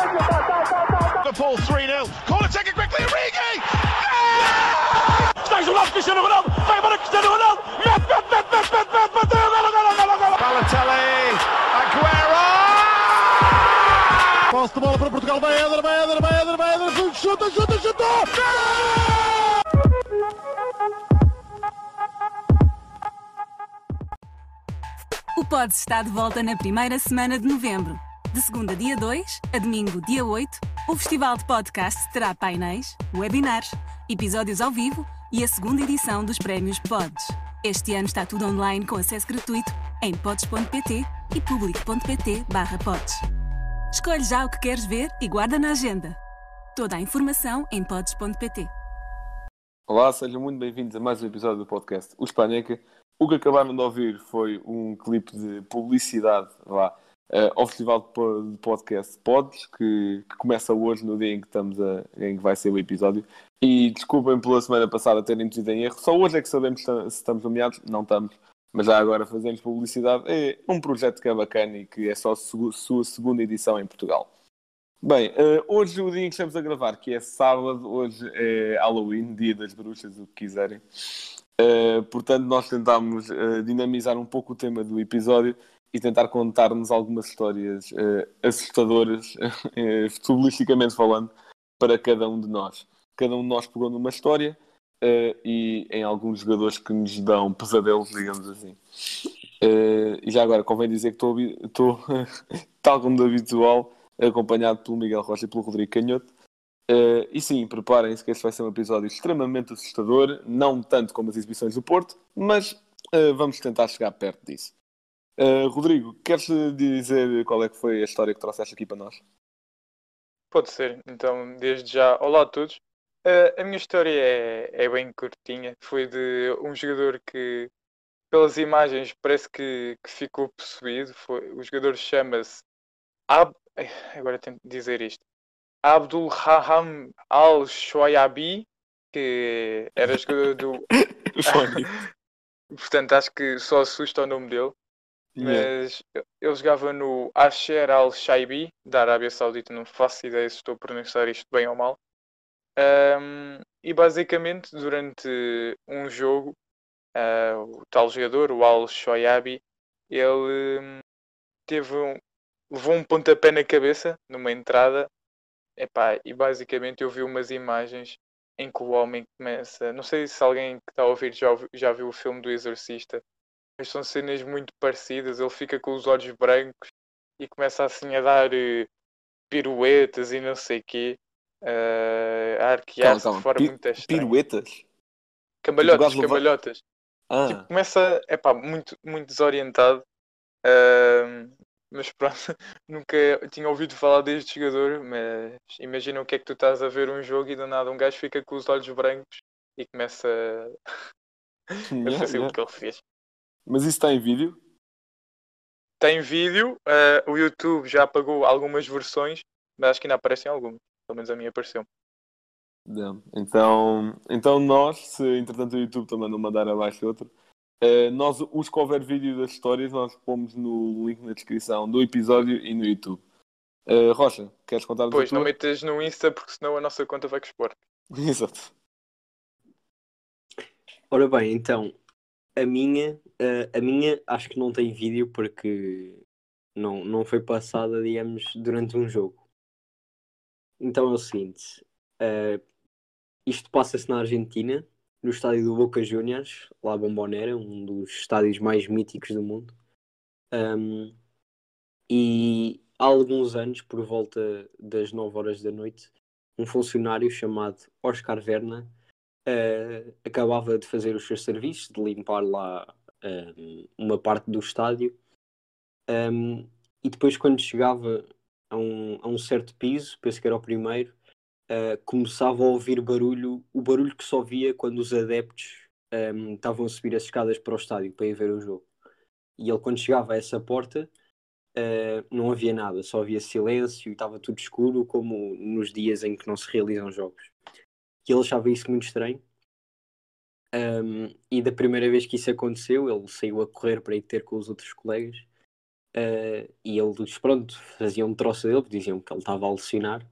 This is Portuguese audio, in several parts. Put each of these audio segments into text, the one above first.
Liverpool 3-0. Corner taken quickly, Origi! Stijgt op Cristiano Ronaldo. Vai para Cristiano Ronaldo. Met, met, met, met, met, met, met. Golo, golo, golo, golo. Balotelli, Aguero! Posse de bola para Portugal, vai Éder, vai Éder, vai Éder, vai Éder, chuta, chuta, chuta! O Pod está de volta na primeira semana de novembro. De segunda, dia 2, a domingo, dia 8, o Festival de Podcasts terá painéis, webinars, episódios ao vivo e a segunda edição dos Prémios Pods. Este ano está tudo online com acesso gratuito em pods.pt e public.pt pods. Escolhe já o que queres ver e guarda na agenda. Toda a informação em pods.pt. Olá, sejam muito bem-vindos a mais um episódio do podcast O Espaneca. O que acabaram de ouvir foi um clipe de publicidade vá, eh, ao Festival de Po- de Podcast Pods, que, que começa hoje, no dia em que, estamos a, em que vai ser o episódio. E desculpem pela semana passada terem metido em erro. Só hoje é que sabemos se estamos nomeados. Não estamos. Mas já agora fazemos publicidade. É um projeto que é bacana e que é só segu- sua segunda edição em Portugal. Bem, eh, hoje o dia em que estamos a gravar, que é sábado, hoje é Halloween, dia das bruxas, o que quiserem. Eh, portanto, nós tentámos eh, dinamizar um pouco o tema do episódio e tentar contar-nos algumas histórias eh, assustadoras, eh, futebolisticamente falando, para cada um de nós. Cada um de nós pegou numa história eh, e em alguns jogadores que nos dão pesadelos, digamos assim. E já agora, convém dizer que estou, tal como do habitual, acompanhado pelo Miguel Rocha e pelo Rodrigo Canhoto. E sim, preparem-se que este vai ser um episódio extremamente assustador, não tanto como as exibições do Porto, mas vamos tentar chegar perto disso. Eh, Rodrigo, queres dizer qual é que foi a história que trouxeste aqui para nós? Pode ser. Então, desde já, olá a todos. Eh, a minha história é, é bem curtinha. Foi de um jogador que, pelas imagens, parece que, que ficou possuído. Foi, o jogador chama-se Ab... Ai, Agora dizer isto. Abdul Raham Al-Shoyabi, que era jogador do. Portanto, acho que só assusta o nome dele. Mas ele jogava no Asher Al-Shaibi, da Arábia Saudita, não faço ideia se estou a pronunciar isto bem ou mal. Ahm, e basicamente, durante um jogo, ah, o tal jogador, o Al-Shoyabi, ele hum, teve um, levou um pontapé na cabeça numa entrada. Epá, e basicamente eu vi umas imagens em que o homem começa. Não sei se alguém que está a ouvir já, já viu o filme do Exorcista, são cenas muito parecidas. Ele fica com os olhos brancos e começa assim a dar eh, piruetas e não sei o quê, eh, a arquear-se de forma Pi- muito estranha. Piruetas? Cambalhotas, Tipo, cambalhotas. Ah, Tipo, começa, epá, muito, muito desorientado. ahm, mas pronto, nunca tinha ouvido falar deste jogador, mas imagina o que é que tu estás a ver um jogo e do nada um gajo fica com os olhos brancos e começa a yeah, fazer yeah. o que ele fez. Mas isso está em vídeo? Tem vídeo, ah, o YouTube já apagou algumas versões, mas acho que ainda aparecem algumas. Pelo menos a minha apareceu. Então, então nós, se entretanto o YouTube também não mandar abaixo outro, eh, nós, os que houver vídeo das histórias, nós pomos no link na descrição do episódio e no YouTube. Eh, Rocha, queres contar a Pois, não metas no Insta porque senão a nossa conta vai expor. Exato. Ora bem, então, a minha, eh, a minha acho que não tem vídeo porque não, não foi passada, digamos, durante um jogo. Então é o seguinte, eh, isto passa-se na Argentina, no estádio do Boca Juniors, lá Bombonera, um dos estádios mais míticos do mundo. Ahm, e há alguns anos, por volta das 9 horas da noite, um funcionário chamado Oscar Verna eh, acabava de fazer os seus serviços, de limpar lá ehm, uma parte do estádio. Ehm, e depois, quando chegava a um, a um certo piso, penso que era o primeiro, eh, começava a ouvir barulho, o barulho que só via quando os adeptos ehm, estavam a subir as escadas para o estádio para ir ver o jogo. E ele, quando chegava a essa porta, eh, não havia nada, só havia silêncio e estava tudo escuro, como nos dias em que não se realizam jogos. E ele achava isso muito estranho. Um, e da primeira vez que isso aconteceu, ele saiu a correr para ir ter com os outros colegas. uh, e eles, pronto, faziam um troço dele, diziam que ele estava a alucinar,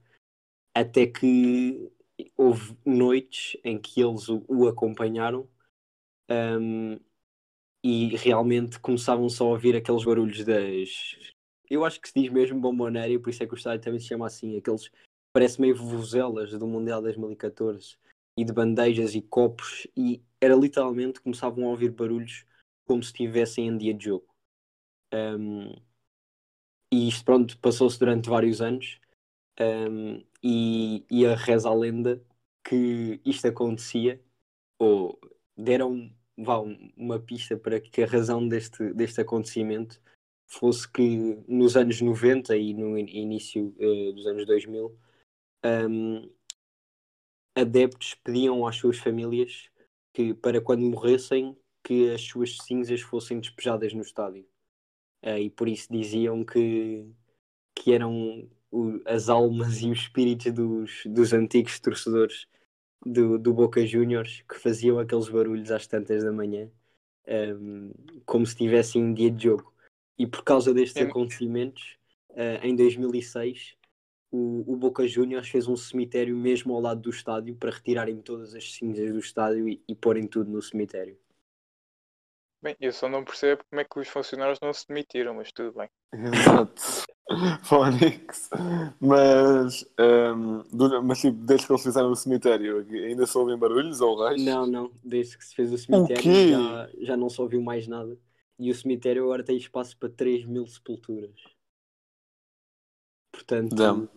até que houve noites em que eles o, o acompanharam um, e realmente começavam só a ouvir aqueles barulhos das. Eu acho que se diz mesmo bomboneira, e por isso é que o estádio também se chama assim, aqueles parece meio vuvuzelas do Mundial 2014 e de bandejas e copos, e era literalmente começavam a ouvir barulhos como se estivessem em dia de jogo. Um, e isto, pronto, passou-se durante vários anos. Um, e, e a reza a lenda que isto acontecia, ou deram vá, uma pista para que a razão deste, deste acontecimento fosse que nos anos 90 e no início uh, dos anos 2000, um, adeptos pediam às suas famílias que para quando morressem que as suas cinzas fossem despejadas no estádio. Uh, e por isso diziam que, que eram o, as almas e os espíritos dos, dos antigos torcedores do, do Boca Juniors que faziam aqueles barulhos às tantas da manhã, um, como se estivessem em dia de jogo. E por causa destes acontecimentos, uh, em 2006, o, o Boca Juniors fez um cemitério mesmo ao lado do estádio para retirarem todas as cinzas do estádio e, e porem tudo no cemitério. Bem, eu só não percebo como é que os funcionários não se demitiram, mas tudo bem. Exato. Fónix. Mas, um, mas tipo, desde que eles fizeram o cemitério, ainda se ouvem barulhos ou raios? Não, não. Desde que se fez o cemitério já, já não se ouviu mais nada. E o cemitério agora tem espaço para 3 mil sepulturas. Portanto, Dame.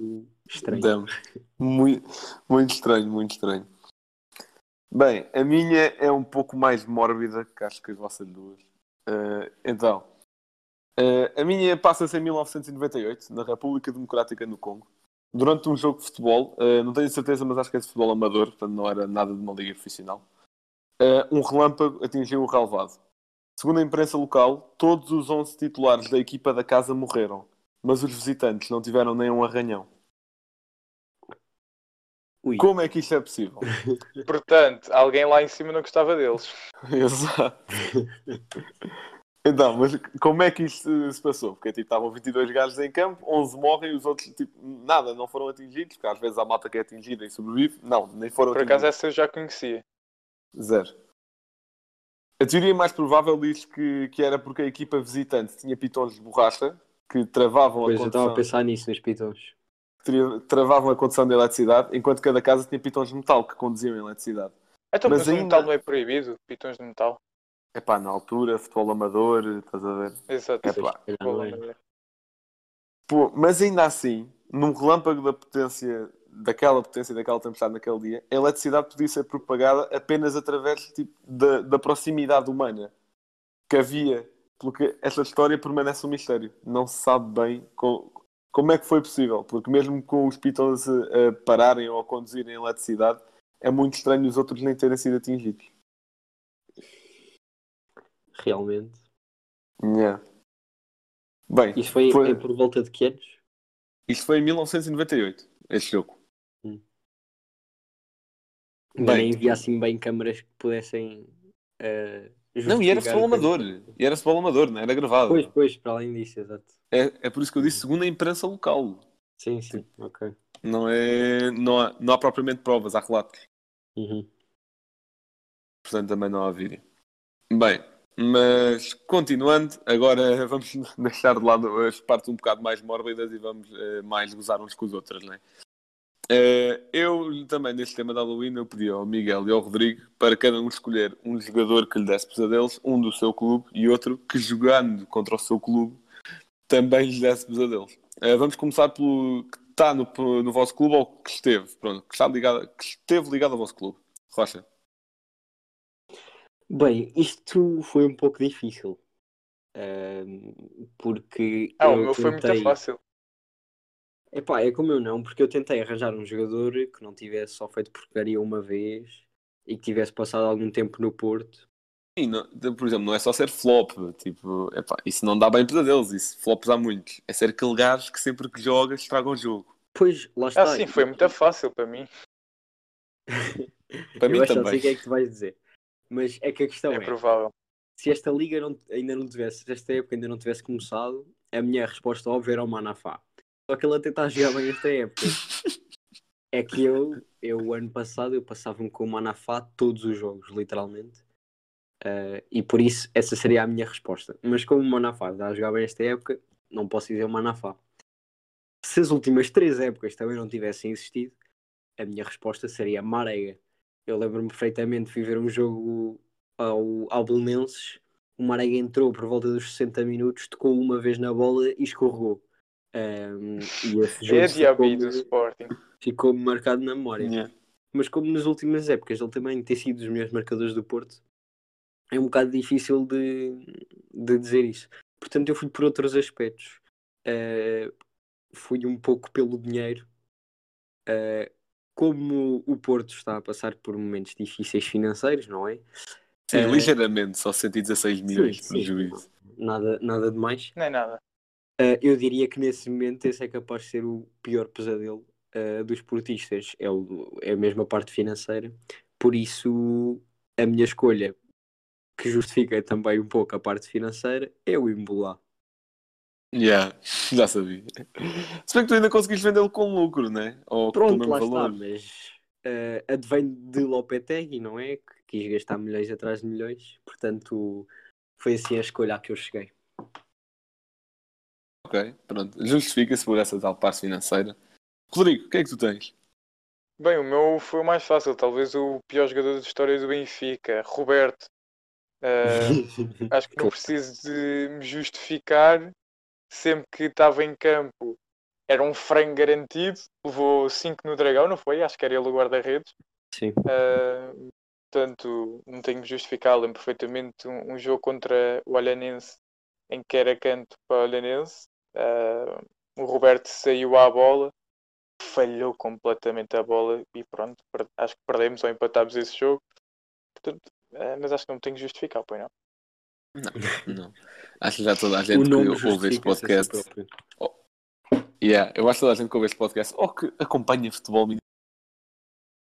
estranho. Dame. Muito, muito estranho, muito estranho. Bem, a minha é um pouco mais mórbida que acho que as vossas duas. Uh, então, uh, a minha passa-se em 1998, na República Democrática do Congo, durante um jogo de futebol. Uh, não tenho certeza, mas acho que é de futebol amador, portanto não era nada de uma liga profissional. um relâmpago atingiu o relevado. Segundo a imprensa local, todos os 11 titulares da equipa da casa morreram, mas os visitantes não tiveram nem um arranhão. Ui. Como é que isto é possível? Portanto, alguém lá em cima não gostava deles. Exato. Então, mas como é que isto se passou? Porque tipo, estavam 22 gajos em campo, 11 morrem e os outros, tipo, nada, não foram atingidos, porque às vezes a malta que é atingida e sobrevive, não, nem foram Por atingidos. acaso essa eu já conhecia. Zero. A teoria mais provável diz que, que era porque a equipa visitante tinha pitons de borracha que travavam pois a condução. Pois eu estava a pensar nisso, nos pitons travavam a condução de eletricidade, enquanto cada casa tinha pitões de metal que conduziam a eletricidade. Então, mas, mas ainda... metal não é proibido? Pitões de metal? É pá, na altura, futebol amador, estás a ver? Exato, Epá. É. Pô, mas ainda assim, num relâmpago da potência, daquela potência daquela tempestade naquele dia, a eletricidade podia ser propagada apenas através tipo, da, da proximidade humana que havia. Porque essa história permanece um mistério. Não se sabe bem como é que foi possível? Porque mesmo com os pitons a pararem ou a conduzirem eletricidade, é muito estranho os outros nem terem sido atingidos. Realmente. Yeah. Bem, Isto foi, foi... por volta de que anos? Isto foi em 1998, este jogo. Hum. Bem, nem havia assim bem câmaras que pudessem uh, não, e era futebol amador. E era futebol amador, não era gravado. Pois, pois, para além disso, exato. É, é por isso que eu disse segundo a imprensa local. Sim, sim, ok. Não, é, não, há, não há propriamente provas, há relatos. Uhum. Portanto, também não há vídeo. Bem, mas continuando, agora vamos deixar de lado as partes um bocado mais mórbidas e vamos uh, mais gozar uns com os outros, não é? Uh, eu também, neste tema da Halloween, eu pedi ao Miguel e ao Rodrigo para cada um escolher um jogador que lhe desse pesadelos, um do seu clube e outro que, jogando contra o seu clube, também lhe desse pesadelos. Uh, vamos começar pelo que está no, no vosso clube ou que esteve, pronto, que, está ligado, que esteve ligado ao vosso clube. Rocha. Bem, isto foi um pouco difícil. Uh, porque. Ah, o meu tentei... foi muito fácil. Epá, é como eu não, porque eu tentei arranjar um jogador que não tivesse só feito porcaria uma vez e que tivesse passado algum tempo no Porto. Sim, não, por exemplo, não é só ser flop, tipo, epá, isso não dá bem pesadelos, isso flops há muitos. É ser aquele gajo que sempre que joga estraga o jogo. Pois, lá está. Ah, sim, foi muito fácil para mim. para mim eu também. Não sei o que é que tu vais dizer. Mas é que a questão é, é provável. se esta liga não, ainda não tivesse, se esta época ainda não tivesse começado, a minha resposta óbvia era o Manafá. Só que ele a jogar bem esta época. É que eu, eu, ano passado, eu passava-me com o Manafá todos os jogos, literalmente. Uh, e por isso, essa seria a minha resposta. Mas como o Manafá está a jogar bem esta época, não posso dizer o Manafá. Se as últimas três épocas também não tivessem existido, a minha resposta seria Marega. Eu lembro-me perfeitamente de viver um jogo ao, ao Belenenses. O Marega entrou por volta dos 60 minutos, tocou uma vez na bola e escorregou. Um, e esse jogo É ficou-me- do Sporting. ficou-me marcado na memória. Yeah. Mas como nas últimas épocas ele também tem sido dos melhores marcadores do Porto, é um bocado difícil de, de dizer isso. Portanto, eu fui por outros aspectos. Eh, fui um pouco pelo dinheiro. Eh, como o Porto está a passar por momentos difíceis financeiros, não é? Sim, Eh, ligeiramente, só 116 milhões de sim, prejuízo. Nada, nada de mais. Nem nada. Uh, eu diria que nesse momento esse é capaz de ser o pior pesadelo uh, dos portistas. É, o- é a mesma parte financeira. Por isso, a minha escolha, que justifica também um pouco a parte financeira, é o Imbolá. Yeah, já sabia. Se bem que tu ainda conseguiste vendê-lo com lucro, né? Ou Pronto, lá valor. está, mas uh, advém de Lopetegui, não é? Que quis gastar milhões atrás de milhões. Portanto, foi assim a escolha a que eu cheguei. Ok, pronto. Justifica-se por essa tal parte financeira. Rodrigo, o que é que tu tens? Bem, o meu foi o mais fácil. Talvez o pior jogador da história do Benfica, Roberto. Ah, acho que não preciso de me justificar. Sempre que estava em campo era um frango garantido. Levou 5 no Dragão, não foi? Acho que era ele o guarda-redes. Sim. Ah, portanto, não tenho que justificar. Lembro perfeitamente um, um jogo contra o Olhanense em que era canto para o Olhanense. Ah, o Roberto saiu à bola, falhou completamente a bola e pronto, acho que perdemos ou empatámos esse jogo. Portanto, ah, mas acho que não tenho que justificar, pois não. Não. Acho que já toda a O gente que ouve este podcast. próprio. Yeah, eu acho que toda a gente que ouve este podcast ou que acompanha futebol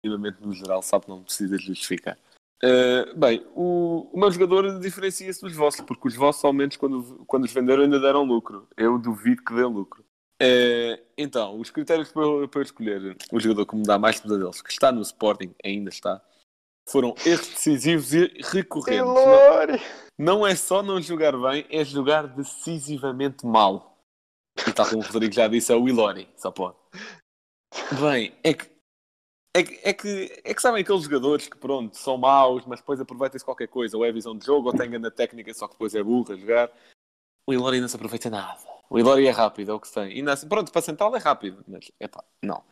minimamente no geral sabe que não precisa justificar. Uh, bem, o, o meu jogador diferencia-se dos vossos, porque os vossos, ao menos, quando, quando os venderam, ainda deram lucro. Eu duvido que dê lucro. Uh, então, os critérios para eu, para eu escolher o jogador que me dá mais pesadelos, que está no Sporting, ainda está, foram erros decisivos e recorrentes. Não, não é só não jogar bem, é jogar decisivamente mal. E tal como o Rodrigo já disse, é o Ilori, só pode. Bem, é que, é que, é que, é que sabem aqueles jogadores que, pronto, são maus, mas depois aproveitam-se qualquer coisa, ou é visão de jogo, ou tem na técnica, só que depois é burro a jogar. O Ilori não se aproveita nada. O Ilori é rápido, é o que se tem. E assim, pronto, para a central é rápido, mas, epá, não.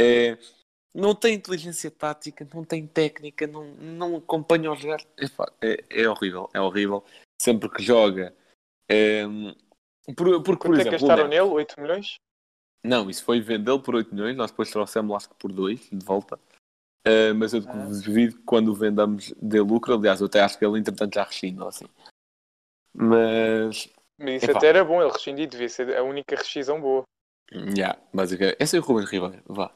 É, não tem inteligência tática, não tem técnica, não, não acompanha o jogar. Epá, é, é horrível, é horrível. Sempre que joga. É, por, porque, por Quanto é que exemplo, o gastaram nele? 8 milhões? Não, isso foi vendê-lo por 8 milhões, nós depois trouxemos acho que por 2 de volta. Uh, mas eu Ah. duvido que quando o vendamos dê lucro, aliás, eu até acho que ele entretanto já rescinde ou assim. Mas, Mas isso Epá. até era bom, ele rescindir, devia ser a única rescisão boa. já, basicamente, esse é o Ruben Ribeiro, vá.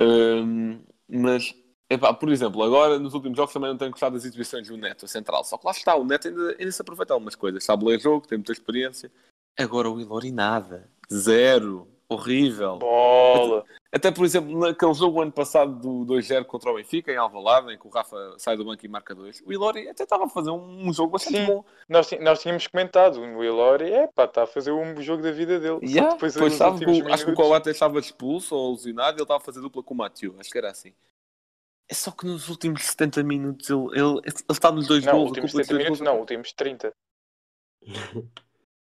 Um, mas, epá, por exemplo, agora nos últimos jogos também não tenho gostado das exibições do Neto, a central. Só que lá está, o Neto ainda, ainda se aproveita algumas coisas. Sabe ler jogo, tem muita experiência. Agora o Ilori nada. Zero. Horrível. Bola! Até, por exemplo, naquele jogo ano passado do 2-0 contra o Benfica, em Alvalade, em que o Rafa sai do banco e marca 2, o Ilori até estava a fazer um, jogo bastante Sim. bom. Nós, nós tínhamos comentado, o Ilori, é pá, está a fazer um jogo da vida dele. Yeah, que depois, que últimos o- acho que o Coates estava expulso ou alucinado e ele estava a fazer dupla com o Mathieu. Acho que era assim. É só que nos últimos 70 minutos ele, ele, ele está nos dois Não, gols. últimos a culpa dos 70 dois minutos gols- não, últimos 30.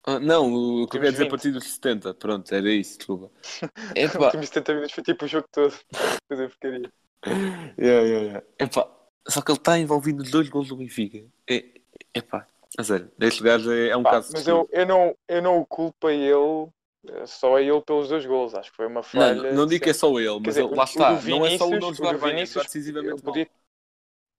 Ah, não, o que eu quero dizer a 20. partir dos 70. Pronto, era isso, desculpa. Epá, últimos 70 minutos foi tipo o jogo todo. Fazer porcaria. yeah, yeah, yeah. Epá, só que ele está envolvido nos dois gols do Benfica. É, epá, a sério, este gajo é, é um Pá, caso. mas eu, eu, não, eu não o culpo a ele, eh, só a ele pelos dois gols. Acho que foi uma Não, falha. não digo que é só ele, mas dizer, ele- lá está. do não é só o não Vinícius- jogar bem, Vinícius, decisivamente podia-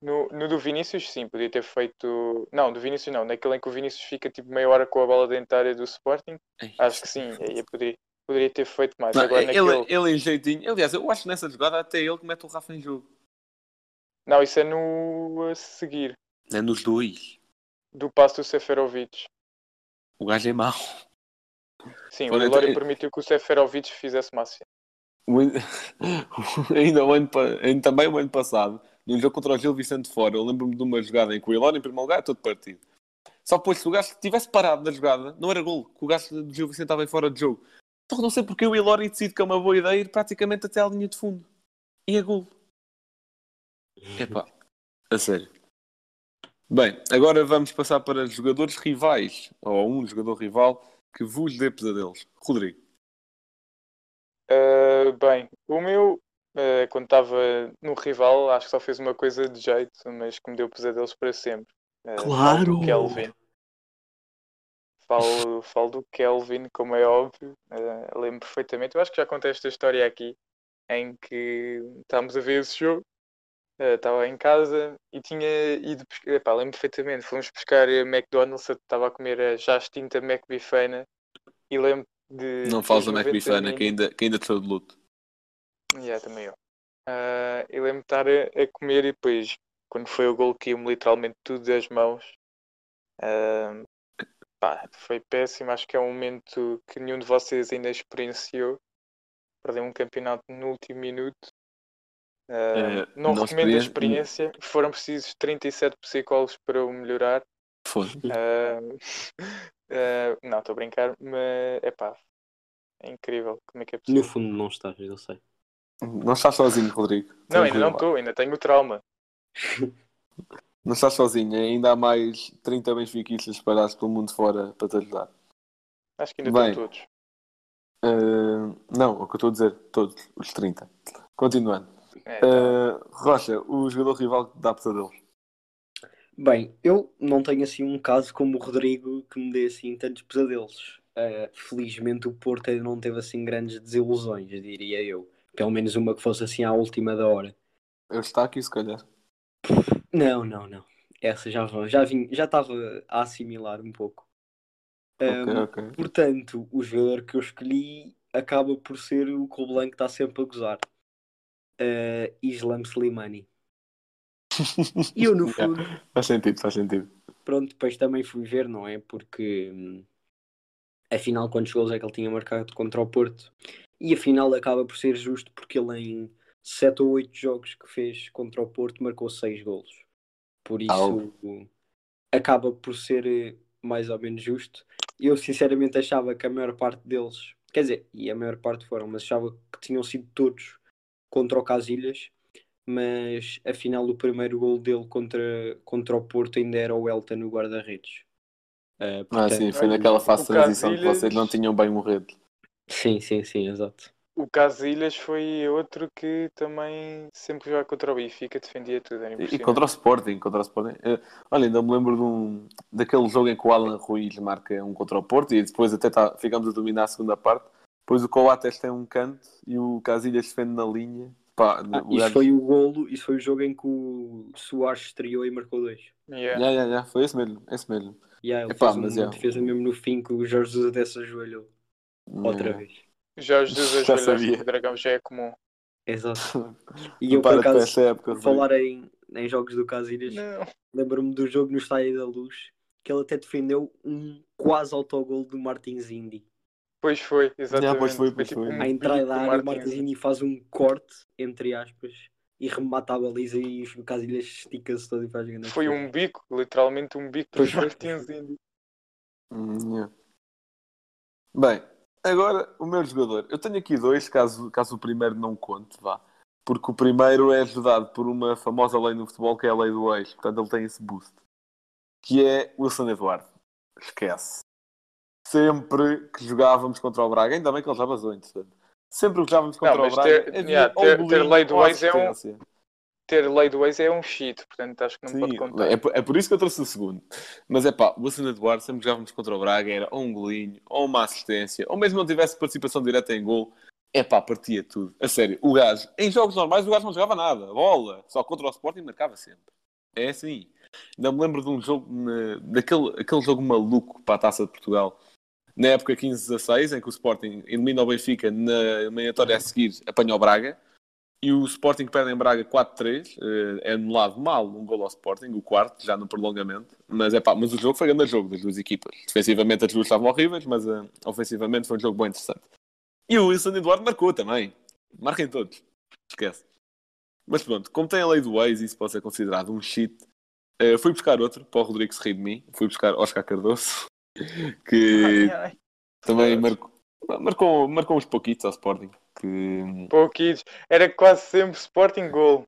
No, no do Vinícius, sim, podia ter feito. Não, do Vinícius não. Naquele em que o Vinícius fica tipo meia hora com a bola dentária do Sporting, acho que sim. Aí poderia, poderia ter feito mais. Não, Agora ele, naquele. ele em jeitinho. Aliás, eu acho que nessa jogada até ele que mete o Rafa em jogo. Não, isso é no a seguir. É nos dois. Do passo do Seferovic. O gajo é mau. Sim, o entre- permitiu que o Seferovic fizesse uma assistência. O an- ainda, o ano, ainda também o ano passado, num jogo contra o Gil Vicente fora, eu lembro-me de uma jogada em que o Ilori, em primeiro lugar, é todo partido. Só depois, se o gajo tivesse parado na jogada, não era gol, que o gajo do Gil Vicente estava em fora de jogo. Que não sei porque o Ilori decide que é uma boa ideia ir praticamente até à linha de fundo. E é gol. Epá, a sério. Bem, agora vamos passar para jogadores rivais, ou um jogador rival que vos dê pesadelos. Rodrigo. Uh, bem, o meu, uh, quando estava no rival, acho que só fez uma coisa de jeito, mas que me deu pesadelos para sempre. Uh, falo Claro! do Kelvin. Falo, falo do Kelvin, como é óbvio. Uh, lembro perfeitamente. Eu acho que já contei esta história aqui, em que estávamos a ver esse jogo. uh, Estava em casa e tinha ido pescar. Epá, lembro perfeitamente. Fomos pescar a McDonald's. Estava a comer a já extinta McBifana. E lembro de. Não falas da dos 90 McBifana, minutos- que ainda, que ainda estou de luto. Yeah, também eu. Ah, eu lembro de estar a, a comer e depois, quando foi o gol, caiu-me literalmente tudo das mãos. Ah, pá, foi péssimo. Acho que é um momento que nenhum de vocês ainda experienciou. Perder um campeonato no último minuto. Ah, É, não, recomendo a experi- experiência. Foram precisos 37 psicólogos para eu melhorar. Ah, não, estou a brincar, mas é pá, é incrível. Como é que é No possível? fundo não estás, eu sei. Não estás sozinho, Rodrigo. Não, ainda não estou, ainda tenho trauma. Não estás sozinho, ainda há mais 30 benfiquistas espalhados pelo mundo fora para te ajudar. Acho que ainda Bem. estão todos. Uh, não, o que eu estou a dizer, todos, os 30. Continuando. É, tá. Uh, Rocha, o jogador rival dá pesadelos. Bem, eu não tenho assim um caso como o Rodrigo que me dê assim tantos pesadelos. Uh, felizmente o Porto ainda não teve assim grandes desilusões, diria eu. Pelo menos uma que fosse assim à última da hora. Eu está aqui, se calhar. Não, não, não. Essa já já vim, já estava a assimilar um pouco. Ok, Um, ok. Portanto, o jogador que eu escolhi acaba por ser o que o Blanco está sempre a gozar. Uh, Islam Slimani. E eu, no Yeah, fundo, Faz sentido, faz sentido. pronto, depois também fui ver, não é? Porque hum, afinal, quantos gols é que ele tinha marcado contra o Porto? E afinal, acaba por ser justo porque ele, em 7 ou 8 jogos que fez contra o Porto, marcou 6 golos. Por isso, Au. acaba por ser eh, mais ou menos justo. Eu, sinceramente, achava que a maior parte deles, quer dizer, e a maior parte foram, mas achava que tinham sido todos contra o Casilhas. Mas afinal, o primeiro gol dele contra, contra o Porto ainda era o Elton no guarda-redes. Ah, Ah, portanto, sim, foi naquela fase de transição que Casilhas- vocês não tinham bem morrido. Sim, sim, sim, exato. O Casilhas foi outro que também sempre que jogava contra o Benfica defendia tudo. E, e contra o Sporting, contra o Sporting. Eh, olha, ainda me lembro de um, daquele jogo em que o Alan Ruiz marca um contra o Porto e depois até tá, ficamos a dominar a segunda parte. Depois o Coates tem um canto e o Casilhas defende na linha. Pá, Ah, isso foi o golo, isso foi o jogo em que o Soares estreou e marcou dois. Yeah. Ya, ya, ya, foi esse mesmo, esse mesmo. E aí ele Epá, fez mas uma é. defesa mesmo no fim que o Jorge Jesus até se ajoelhou outra vez. Já os do Dragão já é comum. Exato. E eu, por acaso, essa época, falar em, em jogos do Casilhas, lembro-me do jogo no Estádio da Luz, que ele até defendeu um quase autogol do Martins Indy. Pois foi, exatamente. pois foi, pois tipo foi. um À entrada da do área, o Martins. Indy faz um corte, entre aspas, e remata a baliza e o Casilhas estica-se todo e faz grande Foi um bico, literalmente um bico foi. Martins Indy. Hum. Bem, agora o meu jogador. Eu tenho aqui dois, caso, caso o primeiro não conte, vá. Porque o primeiro é ajudado por uma famosa lei no futebol que é a lei do ex. Portanto, ele tem esse boost. Que é Wilson Eduardo. Esquece. Sempre que jogávamos contra o Braga, ainda bem que ele já vazou, entretanto. Sempre que jogávamos contra mas o Braga, ter- havia yeah, ter- ter lei do ex é um-. Ter lei do ex é um cheat, portanto acho que não pode Sim, contar. é, por- é por isso que eu trouxe o segundo. Mas é pá, o Wilson Eduardo, sempre que jogávamos contra o Braga, era ou um golinho, ou uma assistência, ou mesmo não tivesse participação direta em gol, é pá, partia tudo. A sério, o gajo, em jogos normais, o gajo não jogava nada, bola, só contra o Sporting marcava sempre. É assim. Ainda me lembro de um jogo, daquele aquele jogo maluco para a taça de Portugal, na época 15-16, em que o Sporting elimina o Benfica na eliminatória a seguir, apanha o Braga. E o Sporting perde em Braga 4-3. Uh, é anulado mal um gol ao Sporting, o quarto, já no prolongamento. Mas, é pá, mas o jogo foi grande jogo das duas equipas. Defensivamente as duas estavam horríveis, mas uh, ofensivamente foi um jogo bem interessante. E o Wilson Eduardo marcou também. Marquem todos. Esquece. Mas pronto, como tem a lei do ex, isso pode ser considerado um cheat. Uh, fui buscar outro para o Rodrigo se rir de mim. Fui buscar Oscar Cardoso, que Ai, ai. também marcou, marcou, marcou uns pouquitos ao Sporting. Que... Pouquitos. Era quase sempre Sporting Goal.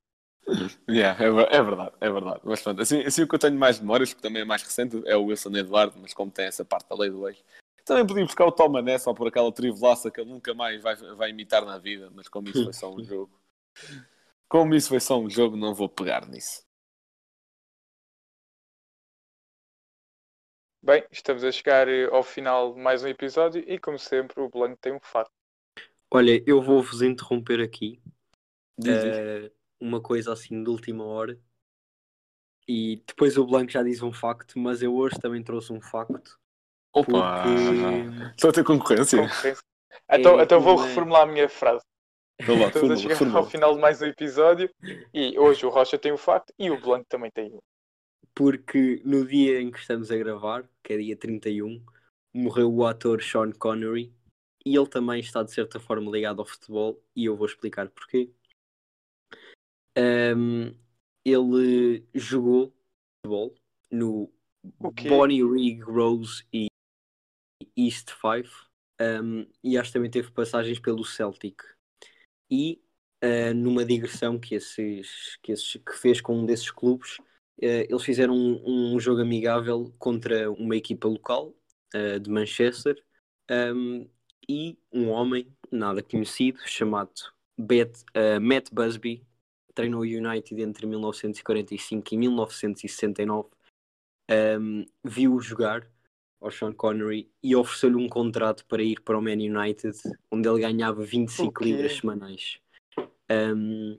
Yeah, é, é verdade, é verdade. Mas pronto, assim, assim o que eu tenho mais memórias, que também é mais recente, é o Wilson Eduardo, mas como tem essa parte da lei do ex. Também podia buscar o Tomané só por aquela trivelaça que ele nunca mais vai, vai imitar na vida, mas como isso foi só um jogo. Como isso foi só um jogo, não vou pegar nisso. Bem, estamos a chegar eh, ao final de mais um episódio e, como sempre, o Blanco tem um facto. Olha, eu vou-vos interromper aqui. Diz, diz. eh, uma coisa assim de última hora. E depois o Blanco já diz um facto, mas eu hoje também trouxe um facto. Opa! Porque Estou a ter concorrência. Concorrência. Então, então vou reformular a minha frase. Então lá, Estamos a chegar formula. ao final de mais um episódio e hoje o Rocha tem um facto e o Blanco também tem um. porque no dia em que estamos a gravar, que é dia 31, morreu o ator Sean Connery e ele também está de certa forma ligado ao futebol e eu vou explicar porquê. Ahm, ele jogou futebol no O quê? Bonnie Rig Rose e East Five ahm, e acho que também teve passagens pelo Celtic e ah, numa digressão que, esses, que, esses, que fez com um desses clubes eh, eles fizeram um, um jogo amigável contra uma equipa local eh, de Manchester um, e um homem nada conhecido chamado Bet- eh, Matt Busby treinou o United entre 1945 e 1969 um, viu-o jogar ao Sean Connery e ofereceu-lhe um contrato para ir para o Man United onde ele ganhava 25 O quê? libras semanais Um,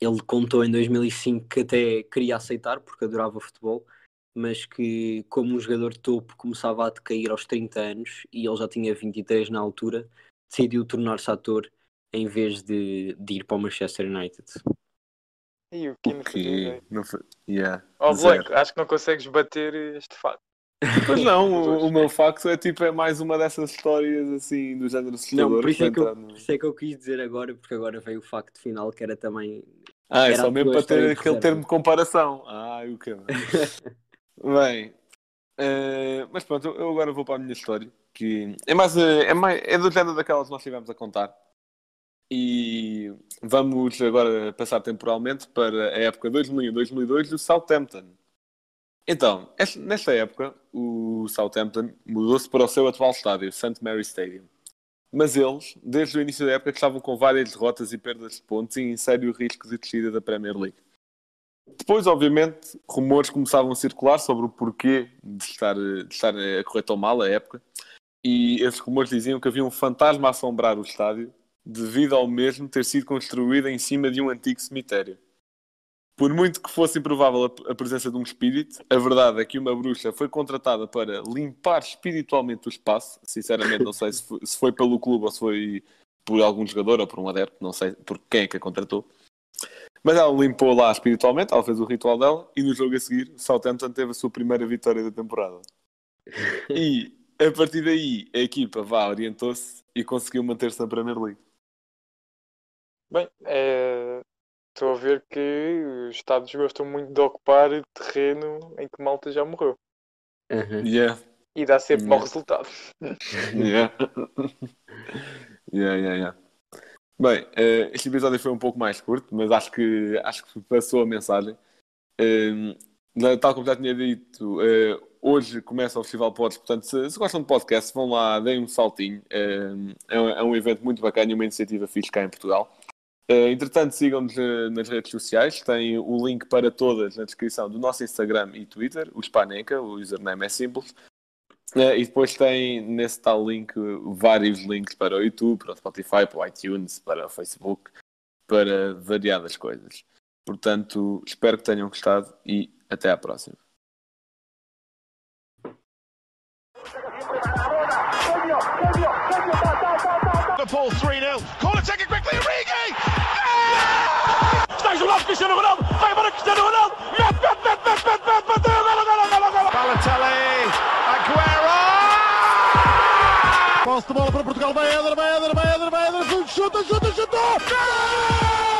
ele contou em 2005 que até queria aceitar porque adorava futebol, mas que como um jogador de topo começava a decair aos 30 anos e ele já tinha 23 na altura, decidiu tornar-se ator em vez de, de ir para o Manchester United. E o que não foi. Yeah. Zero. Blanco, acho que não consegues bater este facto. Pois não, o, o meu facto é tipo é mais uma dessas histórias assim do género. Não, por isso, é que eu, no- por isso é que eu quis dizer agora, porque agora veio o facto final que era também. Ah, é só mesmo para ter aquele termo de comparação. Ah, o que Bem, eh, mas pronto, eu agora vou para a minha história, que é mais, eh, é mais é do género daquelas que nós tivemos a contar. E vamos agora passar temporalmente para a época 2001-2002 do Southampton. Então, esta- nesta época, o Southampton mudou-se para o seu atual estádio, St. Mary Stadium. Mas eles, desde o início da época, estavam com várias derrotas e perdas de pontos e em sério risco de descida da Premier League. Depois, obviamente, rumores começavam a circular sobre o porquê de estar, de estar a correr tão mal a época. E esses rumores diziam que havia um fantasma a assombrar o estádio devido ao mesmo ter sido construído em cima de um antigo cemitério. Por muito que fosse improvável a, presença de um espírito, a verdade é que uma bruxa foi contratada para limpar espiritualmente o espaço. Sinceramente, não sei se foi, se foi pelo clube ou se foi por algum jogador ou por um adepto, não sei por quem é que a contratou. Mas ela limpou lá espiritualmente, ela fez o ritual dela e no jogo a seguir, Southampton teve a sua primeira vitória da temporada. E a partir daí, a equipa vá, orientou-se e conseguiu manter-se na Premier League. Bem, é, estou a ver que os Estados gostam muito de ocupar terreno em que Malta já morreu. E Yeah. dá sempre mau Yeah. resultado. Yeah. yeah, yeah, yeah. Bem, eh, este episódio foi um pouco mais curto, mas acho que, acho que passou a mensagem. Eh, tal como já tinha dito, eh, hoje começa o Festival Pods, portanto, se, se gostam de podcast, vão lá, deem um saltinho. Eh, é, um, é um evento muito bacana e uma iniciativa fixe cá em Portugal. Eh, entretanto, sigam-nos nas redes sociais, tem o link para todas na descrição do nosso Instagram e Twitter, o Spaneca, o username é simples. Eh, e depois tem nesse tal link vários links para o YouTube, para o Spotify, para o iTunes, para o Facebook, para variadas coisas. Portanto, espero que tenham gostado e até à próxima. Liverpool 3 0. Corner taken quickly. Origi! Ah! Cristiano Ronaldo, vai embora Cristiano Ronaldo, mete, mete, mete, mete, mete, mete, bateu, golo, golo, golo, golo. Balotelli, Aguero! Posse de bola para Portugal, vai Éder, vai Éder, vai Éder, vai Éder, chuta, chuta, chuta! Gol!